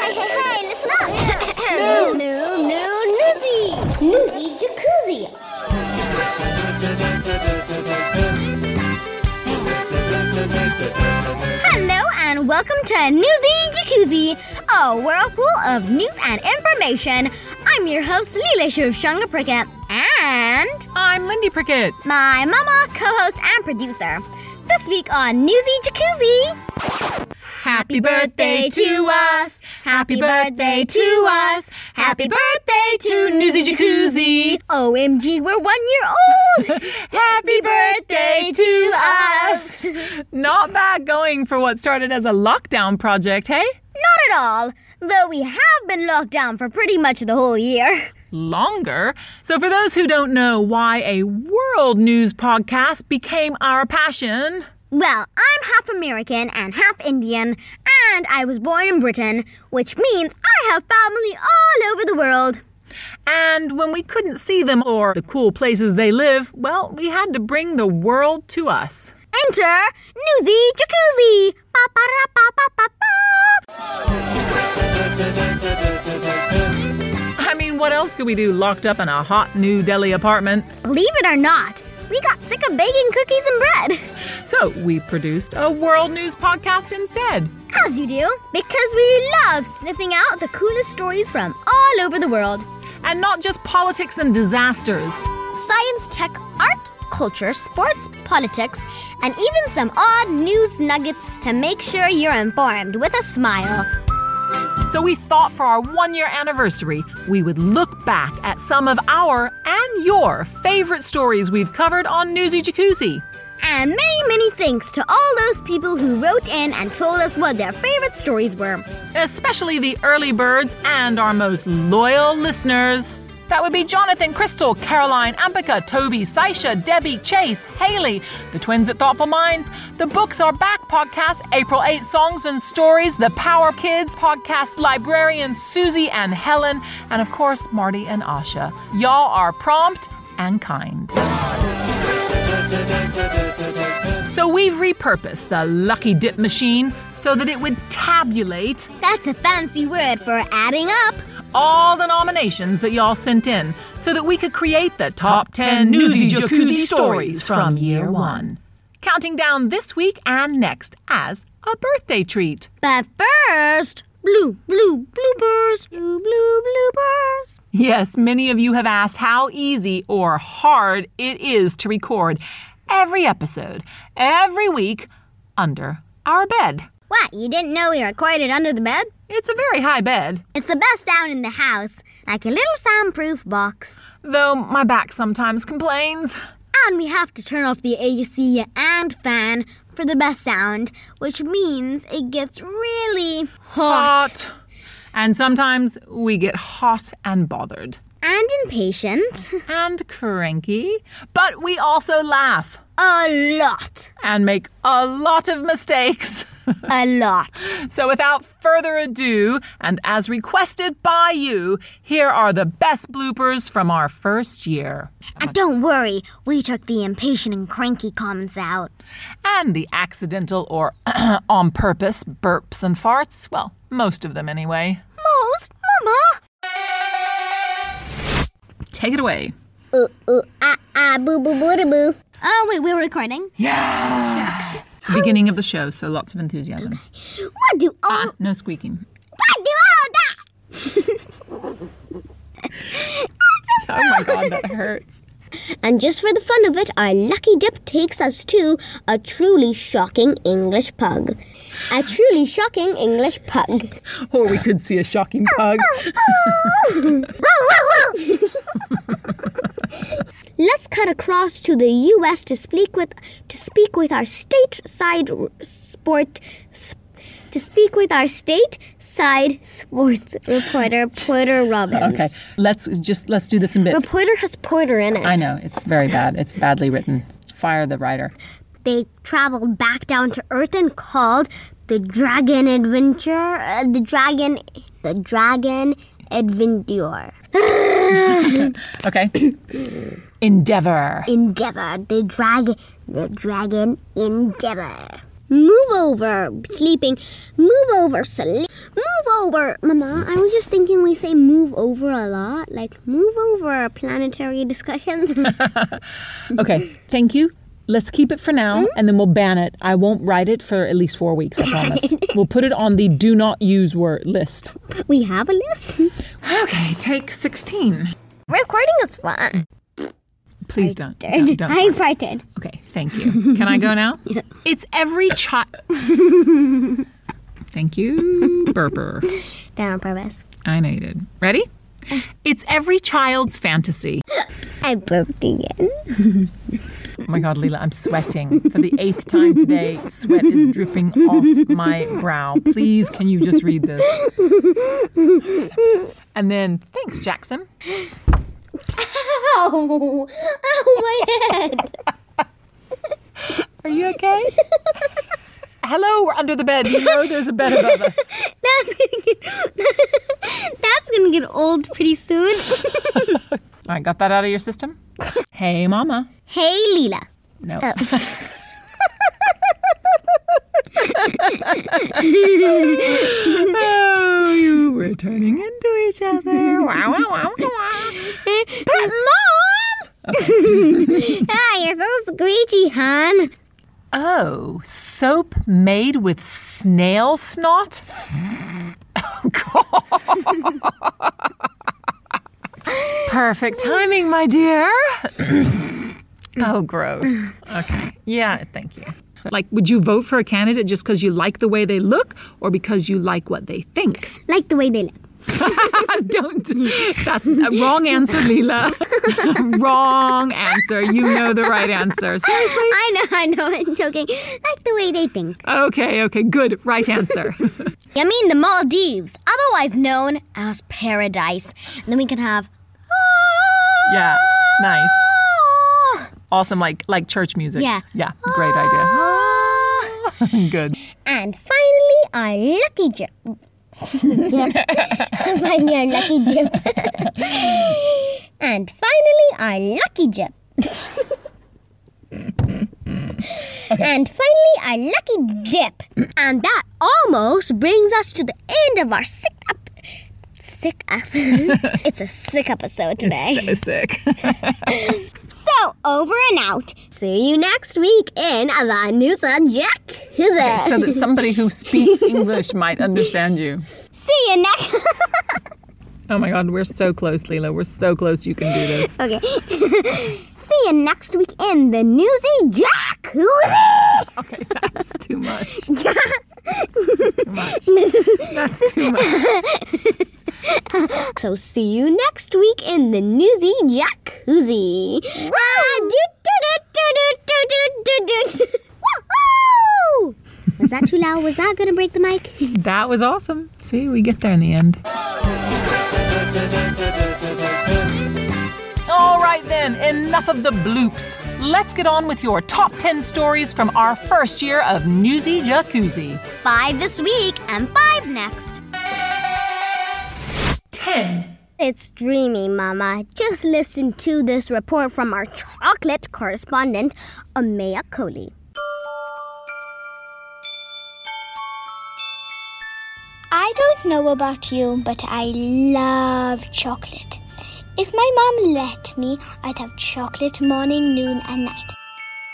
Hey, hey, hey, listen up. new, new, new, newsy. Newsy jacuzzi. Hello and welcome to Newsy Jacuzzi, a whirlpool of news and information. I'm your host, Leela Shivshankar Prickett, and I'm Lindy Prickett. my mama, co-host, and producer. This week on Newsy Jacuzzi. Happy birthday to us. Happy birthday to us. Happy birthday to Newsy Jacuzzi. OMG, we're one year old! Happy birthday to us. Not bad going for what started as a lockdown project, hey? Not at all, though we have been locked down for pretty much the whole year. Longer. So, for those who don't know why a world news podcast became our passion, Well, I'm half American and half Indian, and I was born in Britain, which means I have family all over the world. and when we couldn't see them or the cool places they live, well, we had to bring the world to us. Enter Newsy Jacuzzi! I mean, what else could we do locked up in a hot New Delhi apartment? Believe it or not, we got sick of baking cookies and bread. So we produced a world news podcast instead. As you do, because we love sniffing out the coolest stories from all over the world. And not just politics and disasters. Science, tech, art, culture, sports, politics, and even some odd news nuggets to make sure you're informed with a smile. So we thought for our one year anniversary, we would look back at some of our and your favorite stories we've covered on Newsy Jacuzzi. And many, many thanks to all those people who wrote in and told us what their favorite stories were. Especially the early birds and our most loyal listeners. That would be Jonathan, Crystal, Caroline, Ampika, Toby, Saisha, Debbie, Chase, Haley, the twins at Thoughtful Minds, the Books Are Back podcast, April 8 Songs and Stories, the Power Kids podcast, librarians Susie and Helen, and of course, Marty and Asha. Y'all are prompt and kind. So we've repurposed the Lucky Dip machine so that it would tabulate That's a fancy word for adding up. All the nominations that y'all sent in so that we could create the top 10 Newsy Jacuzzi stories from year one. Counting down this week and next as a birthday treat. But first, blue, blue, bloopers, blue, blue, bloopers. Yes, many of you have asked how easy or hard it is to record every episode, every week, under our bed. What, you didn't know we recorded under the bed? It's a very high bed, It's the best sound in the house, like a little soundproof box. though my back sometimes complains. And we have to turn off the AC and fan for the best sound, which means it gets really hot, Hot. And sometimes we get hot and bothered. and impatient. and cranky, but we also laugh A lot. and make a lot of mistakes. A lot. so, without further ado, and as requested by you, here are the best bloopers from our first year. And don't worry, we took the impatient and cranky comments out. And the accidental or on purpose burps and farts. Well, most of them anyway. Most, Mama. Take it away. Ooh, ooh, ah, ah, boo, boo, boo, boo. Oh, wait, we're recording. Yes! It's the beginning of the show, so lots of enthusiasm. What do all, Ah, no squeaking. what do all that? Oh my god, that hurts. And just for the fun of it, our lucky dip takes us to a truly shocking English pug. A truly shocking English pug. Or we could see a shocking pug. Cut across to the U.S. to speak with to speak with our stateside sport to speak with our stateside sports reporter Porter Robbins. Okay, let's just let's do this in bits. Reporter has Porter in it. I know it's very bad. It's badly written. Fire the writer. They traveled back down to Earth and called the Dragon Adventure. Uh, the Dragon, the Dragon Adventure. Okay. Endeavor. Endeavor. The dragon. The Dragon Endeavor. move over, sleeping, move over, sleep, move over. Mama, I was just thinking we say move over a lot, like move over planetary discussions. Okay, thank you. Let's keep it for now, hmm? and then we'll ban it. I won't write it for at least four weeks. I promise. we'll put it on the do not use word list. we have a list. Okay, take sixteen. Recording is fun. Please don't. don't, don't. I farted. Okay, thank you. Can I go now? It's every child. thank you, burper. Down on purpose. I know you did. Ready? It's every child's fantasy. I burped again. Oh my God, Leela, I'm sweating for the eighth time today. Sweat is dripping off my brow. Please, can you just read this? And then, thanks, Jackson. Ow! Ow, my head! Are you okay? Hello, we're under the bed. You know there's a bed above us. That's gonna get, that's gonna get old pretty soon. All right, got that out of your system? Hey, Mama. hey, Leela. No. oh, you were turning into each other. Wow, wow, wow, wow. But Mom! Ah, you're so screechy, hon. Oh, soap made with snail snot? Oh, God. Perfect timing, my dear. oh, gross. Okay. Yeah, thank you. Like, would you vote for a candidate just because you like the way they look or because you like what they think? Like the way they look. Don't. That's a wrong answer, Leela. wrong answer. You know the right answer. Seriously? I know, I know, I'm joking. Like the way they think. Okay, okay, good. Right answer. You mean the Maldives, otherwise known as paradise. And then we can have. yeah, nice. Ah. Awesome, like like church music. Yeah. Yeah, great idea. good. And finally, our lucky dip. Dip. finally, our lucky dip. and finally, our lucky dip. And finally, our lucky dip. And that almost brings us to the end of our sixth up. Sick up. it's a sick episode today. So sick. So, over and out. See you next week in the Jack. Who's it? so that somebody who speaks English might understand you. See you next. Oh my god, we're so close, Leela. We're so close you can do this. okay. See you next week in the Newsy Jack. Who's it? Okay, that's too much. That's too much. That's too much. so see you next week in the Newsy Jacuzzi. Was that too loud? Was that going to break the mic? that was awesome. See, we get there in the end. All right, then, enough of the bloops. Let's get on with your top 10 stories from our first year of Newsy Jacuzzi. Five this week and five next. 10. It's dreamy, Mama. Just listen to this report from our chocolate correspondent, Amaya Coley. I don't know about you, but I love chocolate. If my mom let me, I'd have chocolate morning, noon, and night.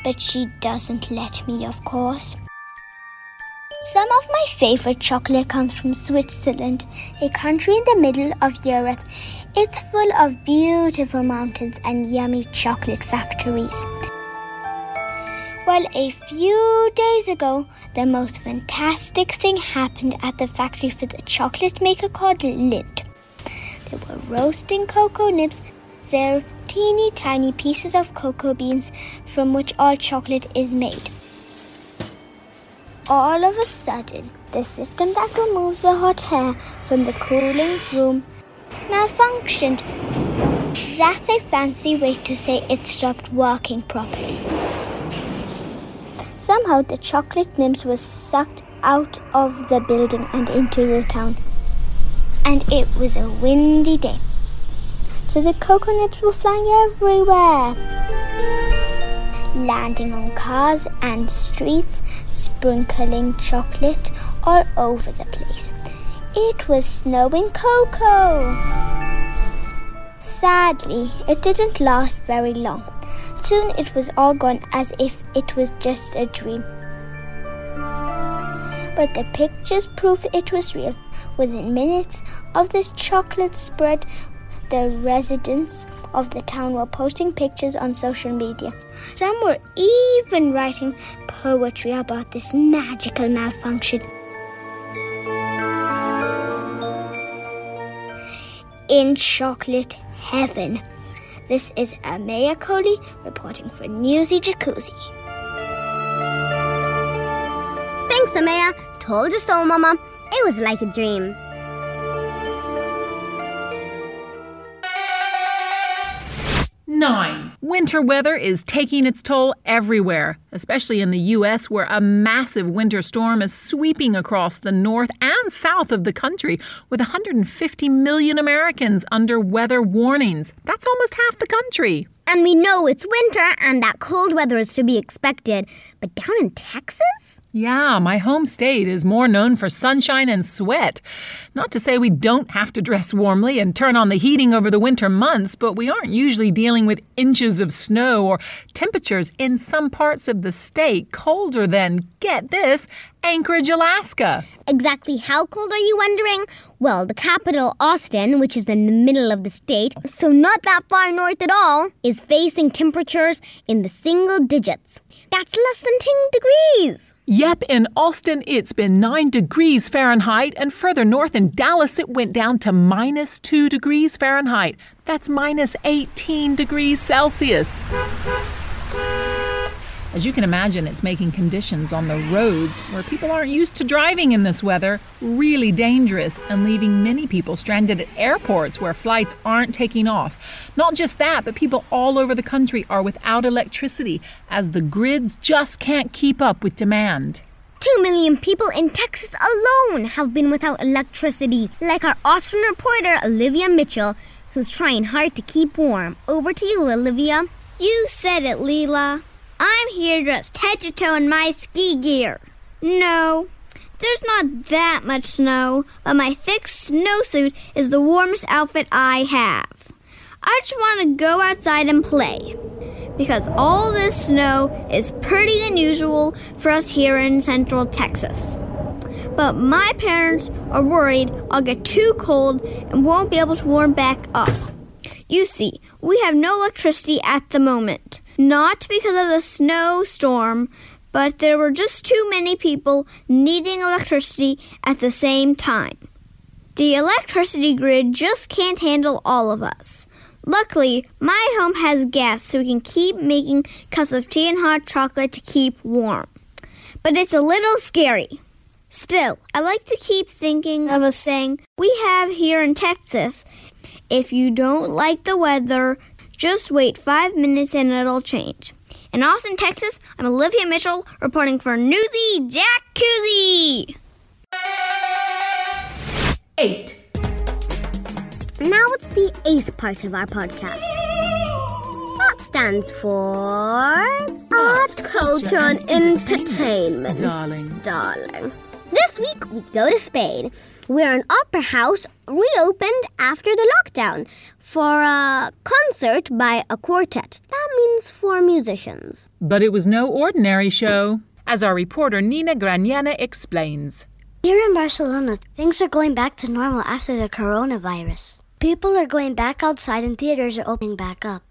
But she doesn't let me, of course. Some of my favorite chocolate comes from Switzerland, a country in the middle of Europe. It's full of beautiful mountains and yummy chocolate factories. Well, a few days ago, the most fantastic thing happened at the factory for the chocolate maker called Lindt. They were roasting cocoa nibs. They're teeny tiny pieces of cocoa beans from which all chocolate is made. All of a sudden, the system that removes the hot air from the cooling room malfunctioned. That's a fancy way to say it stopped working properly. Somehow the chocolate nibs were sucked out of the building and into the town. And it was a windy day. So the cocoa nibs were flying everywhere. Landing on cars and streets, sprinkling chocolate all over the place. It was snowing cocoa. Sadly, it didn't last very long. Soon it was all gone as if it was just a dream. But the pictures prove it was real. Within minutes of this chocolate spread, the residents of the town were posting pictures on social media. Some were even writing poetry about this magical malfunction. In chocolate heaven. This is Amaya Coley reporting for Newsy Jacuzzi. Thanks, Amaya. Told you so, Mama. It was like a dream. Winter weather is taking its toll everywhere, especially in the U.S., where a massive winter storm is sweeping across the north and south of the country, with 150 million Americans under weather warnings. That's almost half the country. And we know it's winter and that cold weather is to be expected. But down in Texas? Yeah, my home state is more known for sunshine and sweat. Not to say we don't have to dress warmly and turn on the heating over the winter months, but we aren't usually dealing with inches of snow or temperatures in some parts of the state colder than, get this, Anchorage, Alaska. Exactly how cold are you wondering? Well, the capital, Austin, which is in the middle of the state, so not that far north at all, is facing temperatures in the single digits. That's less than 10 degrees. Yep, in Austin it's been 9 degrees Fahrenheit, and further north in Dallas it went down to minus 2 degrees Fahrenheit. That's minus 18 degrees Celsius. As you can imagine, it's making conditions on the roads where people aren't used to driving in this weather really dangerous and leaving many people stranded at airports where flights aren't taking off. Not just that, but people all over the country are without electricity as the grids just can't keep up with demand. Two million people in Texas alone have been without electricity, like our Austin reporter Olivia Mitchell, who's trying hard to keep warm. Over to you, Olivia. You said it, Leela. I'm here dressed head to toe in my ski gear. No, there's not that much snow, but my thick snowsuit is the warmest outfit I have. I just want to go outside and play. Because all this snow is pretty unusual for us here in central Texas. But my parents are worried I'll get too cold and won't be able to warm back up. You see, we have no electricity at the moment. Not because of the snowstorm, but there were just too many people needing electricity at the same time. The electricity grid just can't handle all of us. Luckily, my home has gas so we can keep making cups of tea and hot chocolate to keep warm. But it's a little scary. Still, I like to keep thinking of a saying we have here in Texas. If you don't like the weather, just wait five minutes and it'll change. In Austin, Texas, I'm Olivia Mitchell reporting for Newsy Jacuzzi. Eight. Now it's the ACE part of our podcast. That stands for Art, Culture, and Entertainment. Darling. Darling. This week we go to Spain, where an opera house reopened after the lockdown for a concert by a quartet. That means four musicians. But it was no ordinary show, as our reporter Nina Graniana explains. Here in Barcelona, things are going back to normal after the coronavirus. People are going back outside and theaters are opening back up.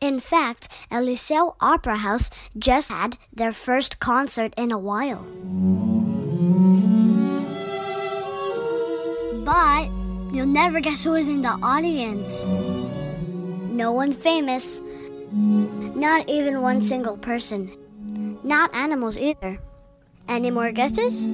In fact, El Liceu Opera House just had their first concert in a while. But you'll never guess who was in the audience. No one famous. Not even one single person. Not animals either. Any more guesses?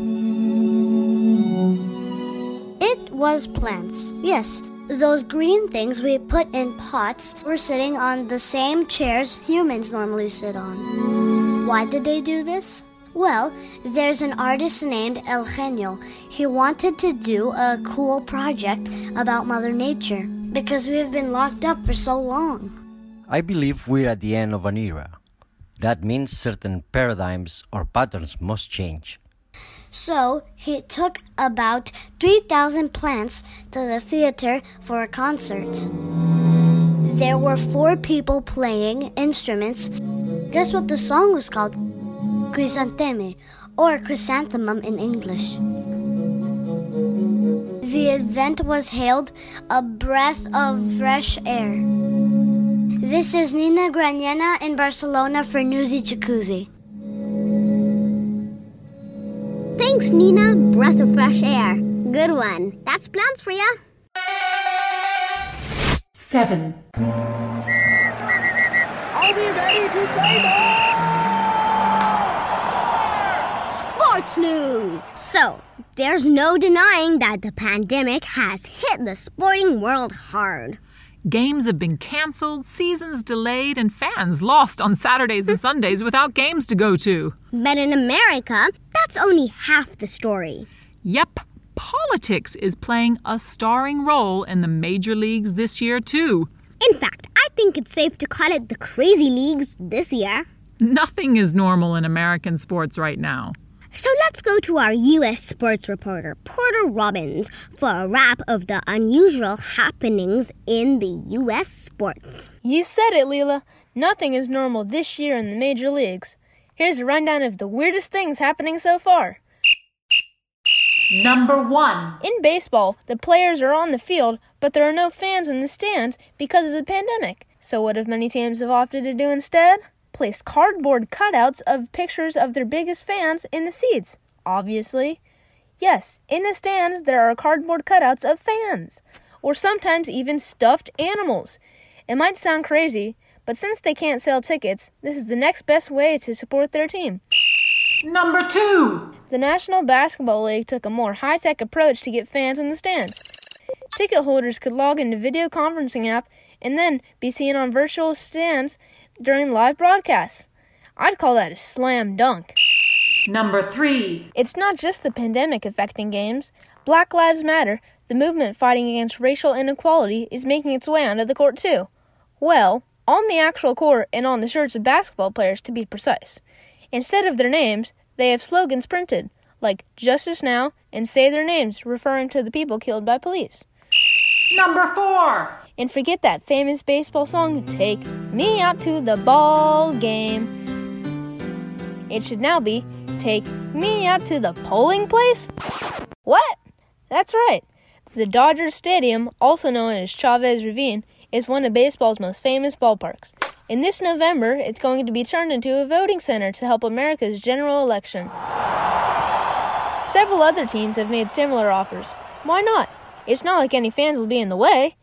It was plants. Yes, those green things we put in pots were sitting on the same chairs humans normally sit on. Why did they do this? Well, there's an artist named Eugenio. He wanted to do a cool project about Mother Nature because we have been locked up for so long. I believe we're at the end of an era. That means certain paradigms or patterns must change. So he took about 3,000 plants to the theater for a concert. There were four people playing instruments. Guess what the song was called? Crisantemi, or chrysanthemum in English. The event was hailed a breath of fresh air. This is Nina Granena in Barcelona for Newsy Jacuzzi. Thanks, Nina. Breath of fresh air. Good one. That's plants for ya. Seven. Are we ready to play News. So, there's no denying that the pandemic has hit the sporting world hard. Games have been cancelled, seasons delayed, and fans lost on Saturdays and hmm. Sundays without games to go to. But in America, that's only half the story. Yep, politics is playing a starring role in the major leagues this year, too. In fact, I think it's safe to call it the crazy leagues this year. Nothing is normal in American sports right now. So let's go to our U.S. sports reporter, Porter Robbins, for a wrap of the unusual happenings in the U.S. sports. You said it, Leela. Nothing is normal this year in the major leagues. Here's a rundown of the weirdest things happening so far. Number one. In baseball, the players are on the field, but there are no fans in the stands because of the pandemic. So, what have many teams have opted to do instead? Place cardboard cutouts of pictures of their biggest fans in the seats. Obviously. Yes, in the stands there are cardboard cutouts of fans, or sometimes even stuffed animals. It might sound crazy, but since they can't sell tickets, this is the next best way to support their team. Number two. The National Basketball League took a more high tech approach to get fans in the stands. Ticket holders could log into a video conferencing app and then be seen on virtual stands during live broadcasts. I'd call that a slam dunk. Number three. It's not just the pandemic affecting games. Black Lives Matter, the movement fighting against racial inequality, is making its way onto the court too. Well, on the actual court and on the shirts of basketball players to be precise. Instead of their names, they have slogans printed, like Justice Now and Say Their Names, referring to the people killed by police. Number four. And forget that famous baseball song, Take Me Out to the Ball Game. It should now be, Take Me Out to the Polling Place? What? That's right. The Dodgers Stadium, also known as Chavez Ravine, is one of baseball's most famous ballparks. In this November, it's going to be turned into a voting center to help America's general election. Several other teams have made similar offers. Why not? It's not like any fans will be in the way.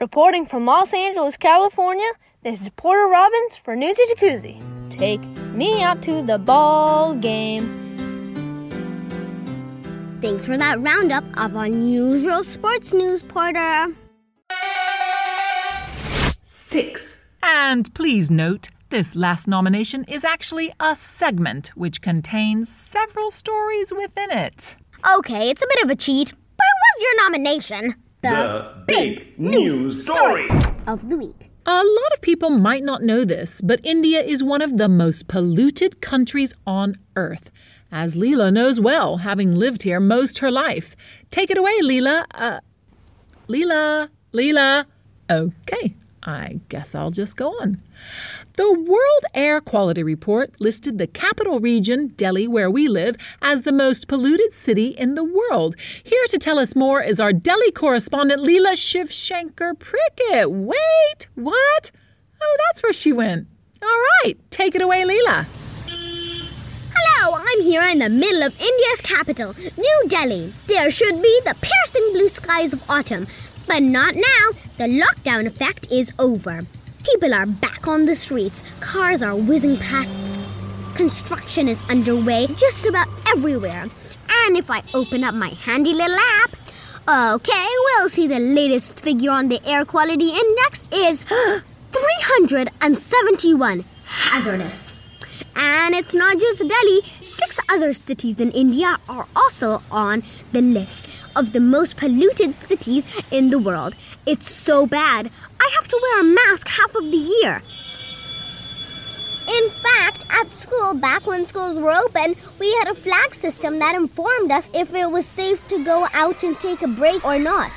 Reporting from Los Angeles, California, this is Porter Robbins for Newsy Jacuzzi. Take me out to the ball game. Thanks for that roundup of unusual sports news, Porter. Six. And please note, this last nomination is actually a segment which contains several stories within it. Okay, it's a bit of a cheat, but it was your nomination. The big news story. of the week. A lot of people might not know this, but India is one of the most polluted countries on earth. As Leela knows well, having lived here most her life. Take it away, Leela. Uh, Leela, Leela. Okay, I guess I'll just go on. The World Air Quality Report listed the capital region, Delhi, where we live, as the most polluted city in the world. Here to tell us more is our Delhi correspondent, Leela Shivshankar Prickett. Wait, what? Oh, that's where she went. All right, take it away, Leela. Hello, I'm here in the middle of India's capital, New Delhi. There should be the piercing blue skies of autumn, but not now. The lockdown effect is over. People are back on the streets, cars are whizzing past. Construction is underway just about everywhere. And if I open up my handy little app, okay, we'll see the latest figure on the air quality index is 371 hazardous. And it's not just Delhi, six other cities in India are also on the list of the most polluted cities in the world. It's so bad, I have to wear a mask half of the year. In fact, at school, back when schools were open, we had a flag system that informed us if it was safe to go out and take a break or not.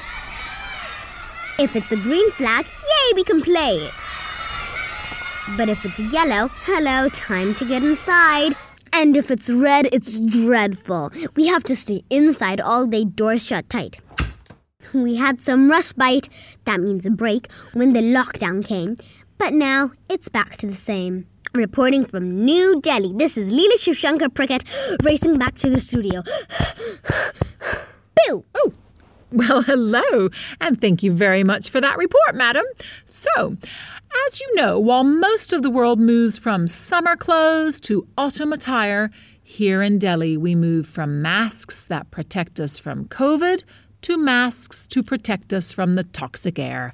If it's a green flag, yay, we can play it. But if it's yellow, hello, time to get inside. And if it's red, it's dreadful. We have to stay inside all day, doors shut tight. We had some respite, that means a break, when the lockdown came. But now it's back to the same. Reporting from New Delhi, this is Leela Shivshankar Prickett racing back to the studio. Boo! Oh, well, hello, and thank you very much for that report, madam. So, as you know, while most of the world moves from summer clothes to autumn attire, here in Delhi we move from masks that protect us from COVID to masks to protect us from the toxic air.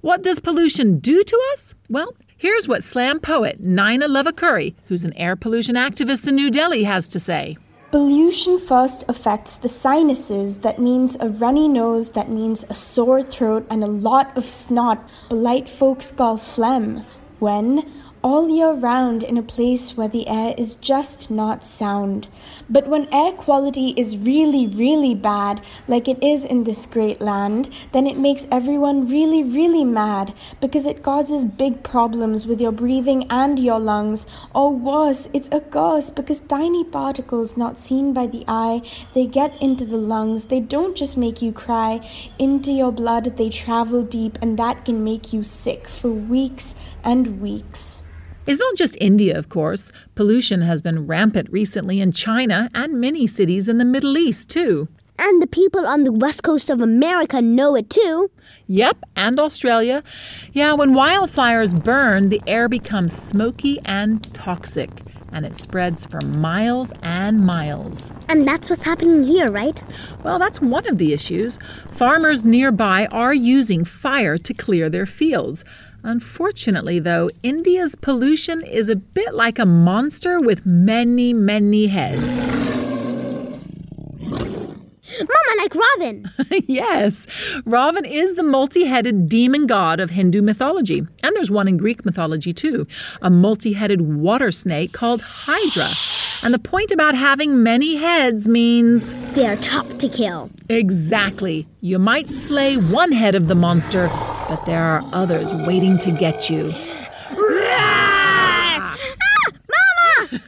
What does pollution do to us? Well, here's what slam poet Naina Lavakuri, who's an air pollution activist in New Delhi, has to say. Pollution first affects the sinuses. That means a runny nose, that means a sore throat, and a lot of snot. Polite folks call phlegm. When? All year round in a place where the air is just not sound. But when air quality is really, really bad, like it is in this great land, then it makes everyone really, really mad because it causes big problems with your breathing and your lungs. Or worse, it's a curse because tiny particles not seen by the eye, they get into the lungs. They don't just make you cry, into your blood they travel deep and that can make you sick for weeks and weeks. It's not just India, of course. Pollution has been rampant recently in China and many cities in the Middle East, too. And the people on the west coast of America know it too. Yep, and Australia. Yeah, when wildfires burn, the air becomes smoky and toxic, and it spreads for miles and miles. And that's what's happening here, right? Well, that's one of the issues. Farmers nearby are using fire to clear their fields. Unfortunately, though, India's pollution is a bit like a monster with many, many heads. Mama, like Ravan! yes, Ravan is the multi headed demon god of Hindu mythology. And there's one in Greek mythology, too a multi headed water snake called Hydra. And the point about having many heads means. They are tough to kill. Exactly. You might slay one head of the monster, but there are others waiting to get you. ah, Mama!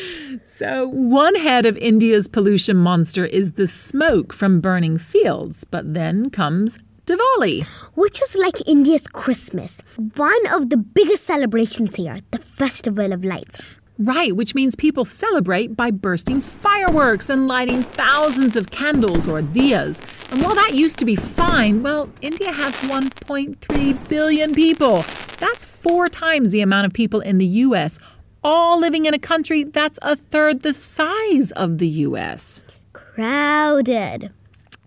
so, one head of India's pollution monster is the smoke from burning fields, but then comes Diwali. Which is like India's Christmas, one of the biggest celebrations here, the Festival of Lights. Right, which means people celebrate by bursting fireworks and lighting thousands of candles or diyas. And while that used to be fine, well, India has 1.3 billion people. That's four times the amount of people in the US, all living in a country that's a third the size of the US. Crowded.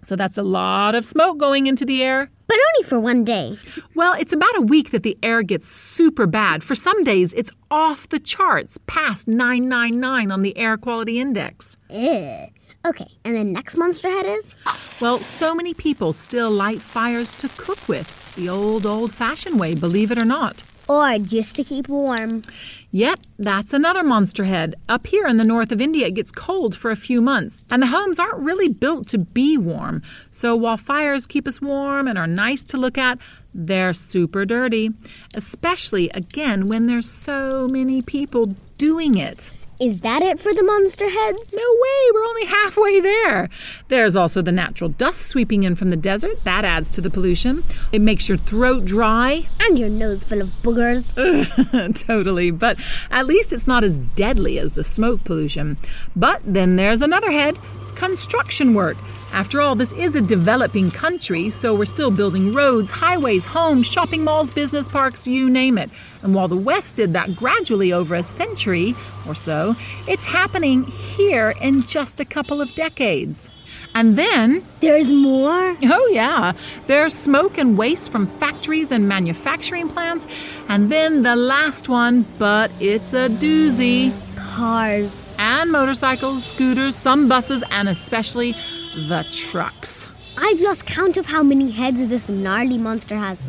So that's a lot of smoke going into the air. But only for one day. Well, it's about a week that the air gets super bad. For some days, it's off the charts, past 999 on the air quality index. Ew. Okay, and the next monster head is? Well, so many people still light fires to cook with, the old, old fashioned way, believe it or not. Or just to keep warm. Yep, that's another monster head. Up here in the north of India, it gets cold for a few months, and the homes aren't really built to be warm. So while fires keep us warm and are nice to look at, they're super dirty. Especially, again, when there's so many people doing it. Is that it for the monster heads? No way, we're only halfway there. There's also the natural dust sweeping in from the desert. That adds to the pollution. It makes your throat dry. And your nose full of boogers. totally, but at least it's not as deadly as the smoke pollution. But then there's another head construction work. After all, this is a developing country, so we're still building roads, highways, homes, shopping malls, business parks, you name it. And while the West did that gradually over a century or so, it's happening here in just a couple of decades. And then. There's more? Oh, yeah. There's smoke and waste from factories and manufacturing plants. And then the last one, but it's a doozy. Cars. And motorcycles, scooters, some buses, and especially the trucks. I've lost count of how many heads this gnarly monster has.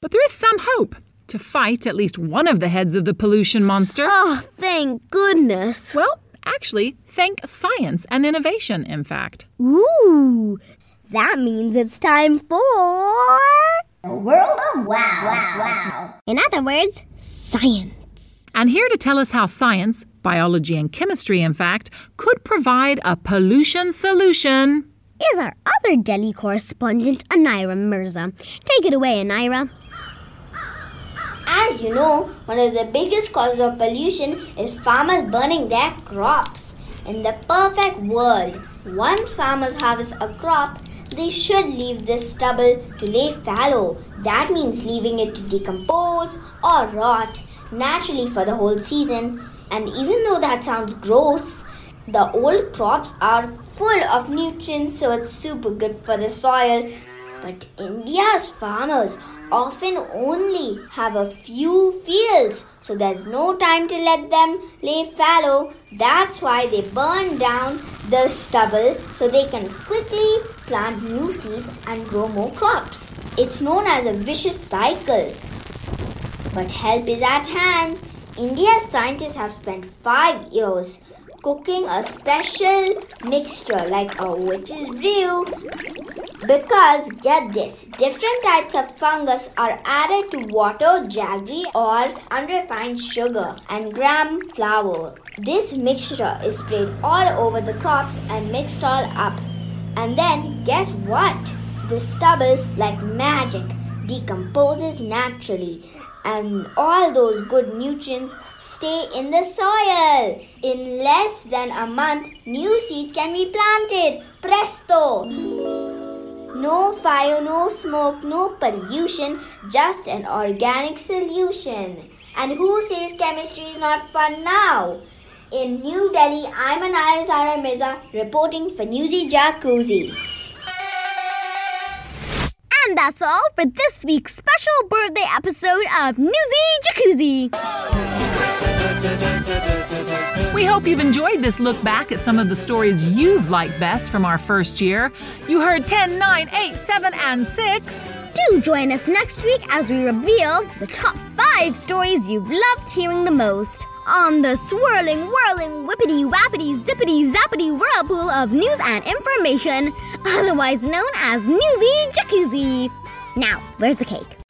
But there is some hope. to fight at least one of the heads of the pollution monster. Oh, thank goodness. Well, actually, thank science and innovation, in fact. Ooh, that means it's time for. A world of wow, wow, wow. In other words, science. And here to tell us how science, biology and chemistry, in fact, could provide a pollution solution is our other Delhi correspondent, Anira Mirza. Take it away, Anira. As you know, one of the biggest causes of pollution is farmers burning their crops. In the perfect world, once farmers harvest a crop, they should leave the stubble to lay fallow. That means leaving it to decompose or rot naturally for the whole season. And even though that sounds gross, the old crops are full of nutrients, so it's super good for the soil. But India's farmers often only have a few fields, so there's no time to let them lay fallow. That's why they burn down the stubble so they can quickly plant new seeds and grow more crops. It's known as a vicious cycle. But help is at hand. India's scientists have spent five years cooking a special mixture like uh, a witch's brew. Because get this, different types of fungus are added to water, jaggery, or unrefined sugar and gram flour. This mixture is sprayed all over the crops and mixed all up. And then guess what? The stubble, like magic, decomposes naturally and all those good nutrients stay in the soil. In less than a month, new seeds can be planted. Presto! No fire, no smoke, no pollution, just an organic solution. And who says chemistry is not fun now? In New Delhi, I'm Anara Zara Mirza reporting for Newsy Jacuzzi. And that's all for this week's special birthday episode of Newsy Jacuzzi. We hope you've enjoyed this look back at some of the stories you've liked best from our first year. You heard 10, 9, 8, 7, and 6. Do join us next week as we reveal the top five stories you've loved hearing the most on the swirling, whirling, whippity, wappity, zippity, zappity whirlpool of news and information, otherwise known as Newsy Jacuzzi. Now, where's the cake?